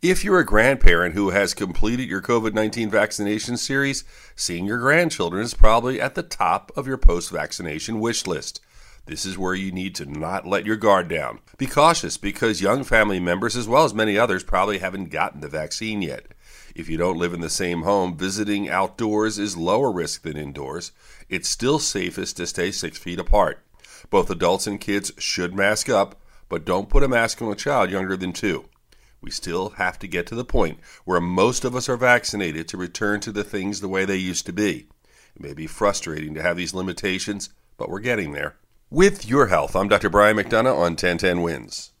If you're a grandparent who has completed your COVID 19 vaccination series, seeing your grandchildren is probably at the top of your post vaccination wish list. This is where you need to not let your guard down. Be cautious because young family members, as well as many others, probably haven't gotten the vaccine yet. If you don't live in the same home, visiting outdoors is lower risk than indoors. It's still safest to stay six feet apart. Both adults and kids should mask up, but don't put a mask on a child younger than two. We still have to get to the point where most of us are vaccinated to return to the things the way they used to be. It may be frustrating to have these limitations, but we're getting there. With your health, I'm Dr. Brian McDonough on 1010 Wins.